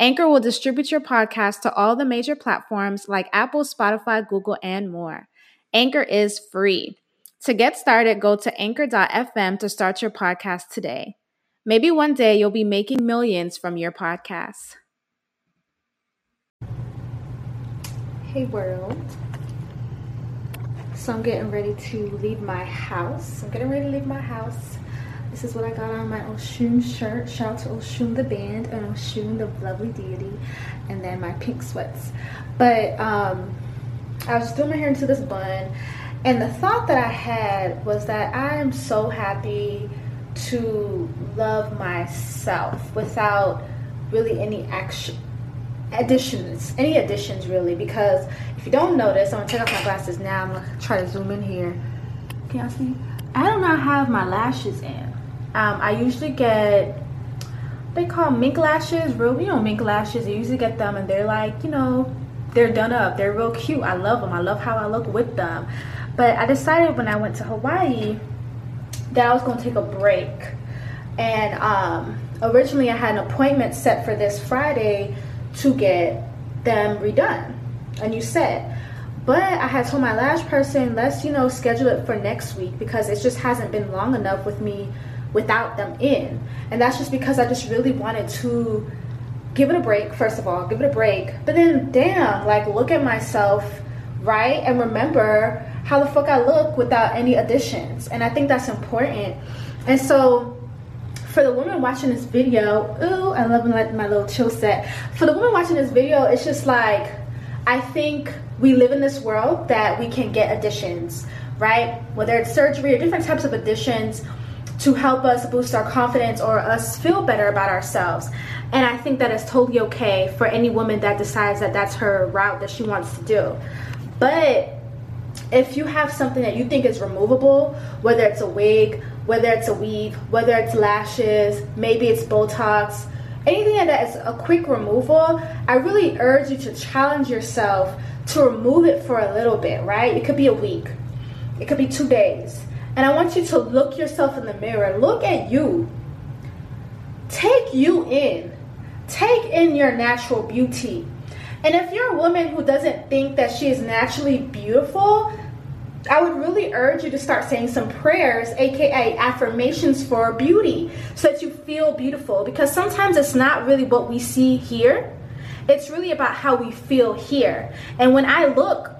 Anchor will distribute your podcast to all the major platforms like Apple, Spotify, Google, and more. Anchor is free. To get started, go to anchor.fm to start your podcast today. Maybe one day you'll be making millions from your podcast. Hey, world. So I'm getting ready to leave my house. I'm getting ready to leave my house. This is what I got on my Oshun shirt. Shout out to Oshun the band and Oshun the lovely deity. And then my pink sweats. But um, I was doing my hair into this bun. And the thought that I had was that I am so happy to love myself without really any action additions any additions really because if you don't notice i'm gonna take off my glasses now i'm gonna try to zoom in here can y'all see i do not have my lashes in um, I usually get they call mink lashes, real you know mink lashes. You usually get them and they're like you know they're done up. They're real cute. I love them. I love how I look with them. But I decided when I went to Hawaii that I was gonna take a break. And um, originally I had an appointment set for this Friday to get them redone, a new set. But I had told my lash person, let's, you know, schedule it for next week because it just hasn't been long enough with me without them in. And that's just because I just really wanted to give it a break, first of all, give it a break. But then, damn, like, look at myself, right? And remember how the fuck I look without any additions. And I think that's important. And so, for the woman watching this video, ooh, I love my, my little chill set. For the woman watching this video, it's just like, I think we live in this world that we can get additions, right? Whether it's surgery or different types of additions to help us boost our confidence or us feel better about ourselves. And I think that is totally okay for any woman that decides that that's her route that she wants to do. But if you have something that you think is removable, whether it's a wig, whether it's a weave, whether it's lashes, maybe it's Botox, anything that is a quick removal, I really urge you to challenge yourself to remove it for a little bit, right? It could be a week, it could be two days, and I want you to look yourself in the mirror. Look at you. Take you in. Take in your natural beauty. And if you're a woman who doesn't think that she is naturally beautiful, I would really urge you to start saying some prayers, aka affirmations for beauty, so that you feel beautiful. Because sometimes it's not really what we see here, it's really about how we feel here. And when I look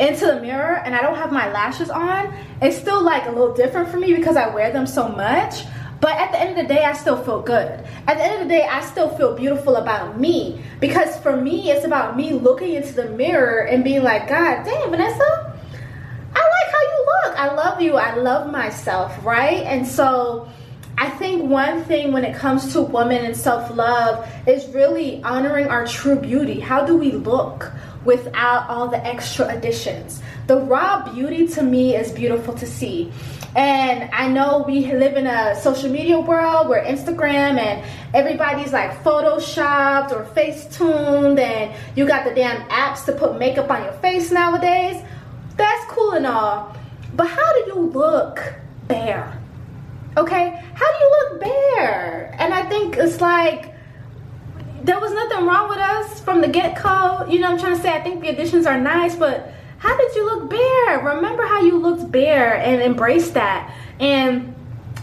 into the mirror and I don't have my lashes on, it's still like a little different for me because I wear them so much. But at the end of the day, I still feel good. At the end of the day, I still feel beautiful about me. Because for me, it's about me looking into the mirror and being like, God damn, Vanessa, I like how you look. I love you. I love myself, right? And so I think one thing when it comes to women and self love is really honoring our true beauty. How do we look? Without all the extra additions. The raw beauty to me is beautiful to see. And I know we live in a social media world where Instagram and everybody's like photoshopped or face tuned, and you got the damn apps to put makeup on your face nowadays. That's cool and all. But how do you look bare? Okay? How do you look bare? And I think it's like there was nothing wrong with us from the get go. You know I'm trying to say? I think the additions are nice, but how did you look bare? Remember how you looked bare and embrace that. And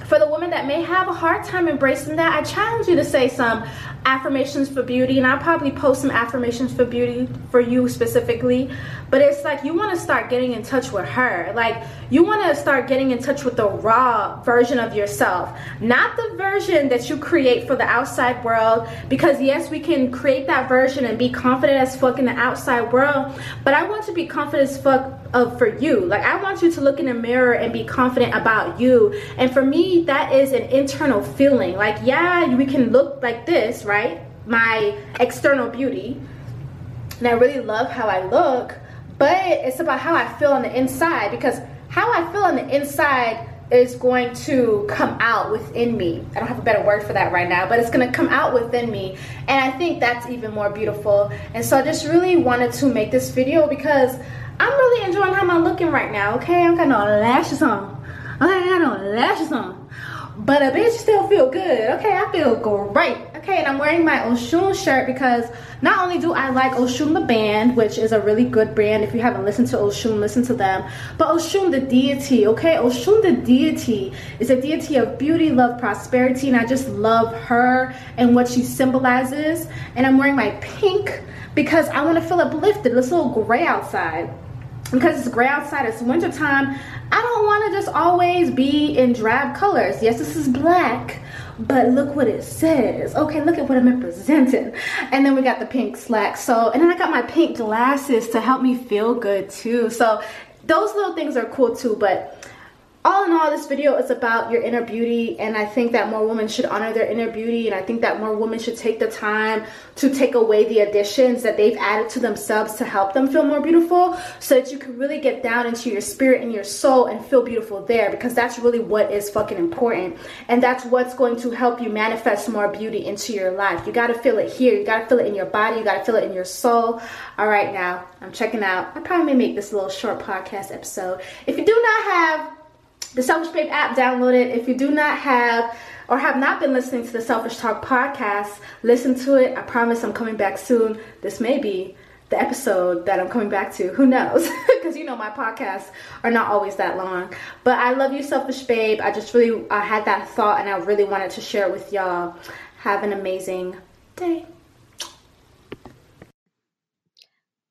for the women that may have a hard time embracing that, I challenge you to say some affirmations for beauty. And I'll probably post some affirmations for beauty for you specifically. But it's like you want to start getting in touch with her. Like you want to start getting in touch with the raw version of yourself, not the version that you create for the outside world. Because yes, we can create that version and be confident as fuck in the outside world. But I want to be confident as fuck of for you. Like I want you to look in the mirror and be confident about you. And for me, that is an internal feeling. Like yeah, we can look like this, right? My external beauty. And I really love how I look, but it's about how I feel on the inside because how I feel on the inside is going to come out within me. I don't have a better word for that right now, but it's going to come out within me. And I think that's even more beautiful. And so I just really wanted to make this video because I'm really enjoying how I'm looking right now, okay? I got no lashes on. I got no lashes on. But a bitch still feel good. Okay, I feel great. Okay, and I'm wearing my Oshun shirt because not only do I like Oshun the band, which is a really good brand. If you haven't listened to Oshun, listen to them. But Oshun the deity, okay? Oshun the deity is a deity of beauty, love, prosperity, and I just love her and what she symbolizes. And I'm wearing my pink because I want to feel uplifted. It's a little gray outside because it's gray outside, it's wintertime, I don't want to just always be in drab colors. Yes, this is black, but look what it says. Okay, look at what I'm representing. And then we got the pink slacks. So, and then I got my pink glasses to help me feel good too. So those little things are cool too, but all in all, this video is about your inner beauty, and I think that more women should honor their inner beauty, and I think that more women should take the time to take away the additions that they've added to themselves to help them feel more beautiful, so that you can really get down into your spirit and your soul and feel beautiful there, because that's really what is fucking important, and that's what's going to help you manifest more beauty into your life. You gotta feel it here, you gotta feel it in your body, you gotta feel it in your soul. All right, now I'm checking out. I probably may make this little short podcast episode. If you do not have the Selfish Babe app, download it. If you do not have or have not been listening to the Selfish Talk podcast, listen to it. I promise I'm coming back soon. This may be the episode that I'm coming back to. Who knows? Because you know my podcasts are not always that long. But I love you, Selfish Babe. I just really I had that thought and I really wanted to share it with y'all. Have an amazing day.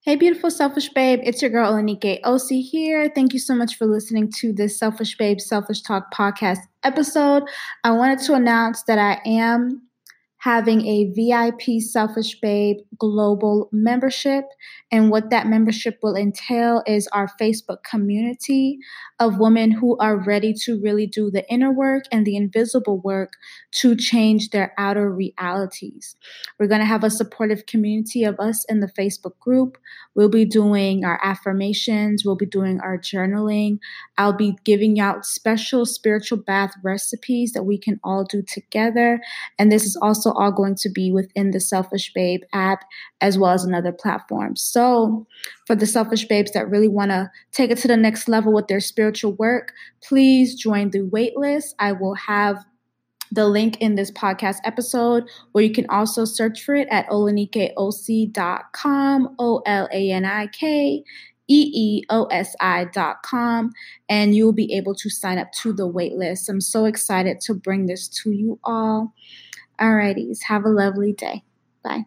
Hey, beautiful selfish babe. It's your girl, Olanike Osi here. Thank you so much for listening to this Selfish Babe Selfish Talk podcast episode. I wanted to announce that I am having a VIP Selfish Babe global membership. And what that membership will entail is our Facebook community of women who are ready to really do the inner work and the invisible work to change their outer realities. We're going to have a supportive community of us in the Facebook group. We'll be doing our affirmations, we'll be doing our journaling. I'll be giving out special spiritual bath recipes that we can all do together. And this is also all going to be within the Selfish Babe app as well as another platform. So, for the selfish babes that really want to take it to the next level with their spiritual work, please join the waitlist. I will have the link in this podcast episode, or you can also search for it at olanikeosi.com, O L A N I K E E O S I.com, and you'll be able to sign up to the waitlist. I'm so excited to bring this to you all. Alrighties, have a lovely day. Bye.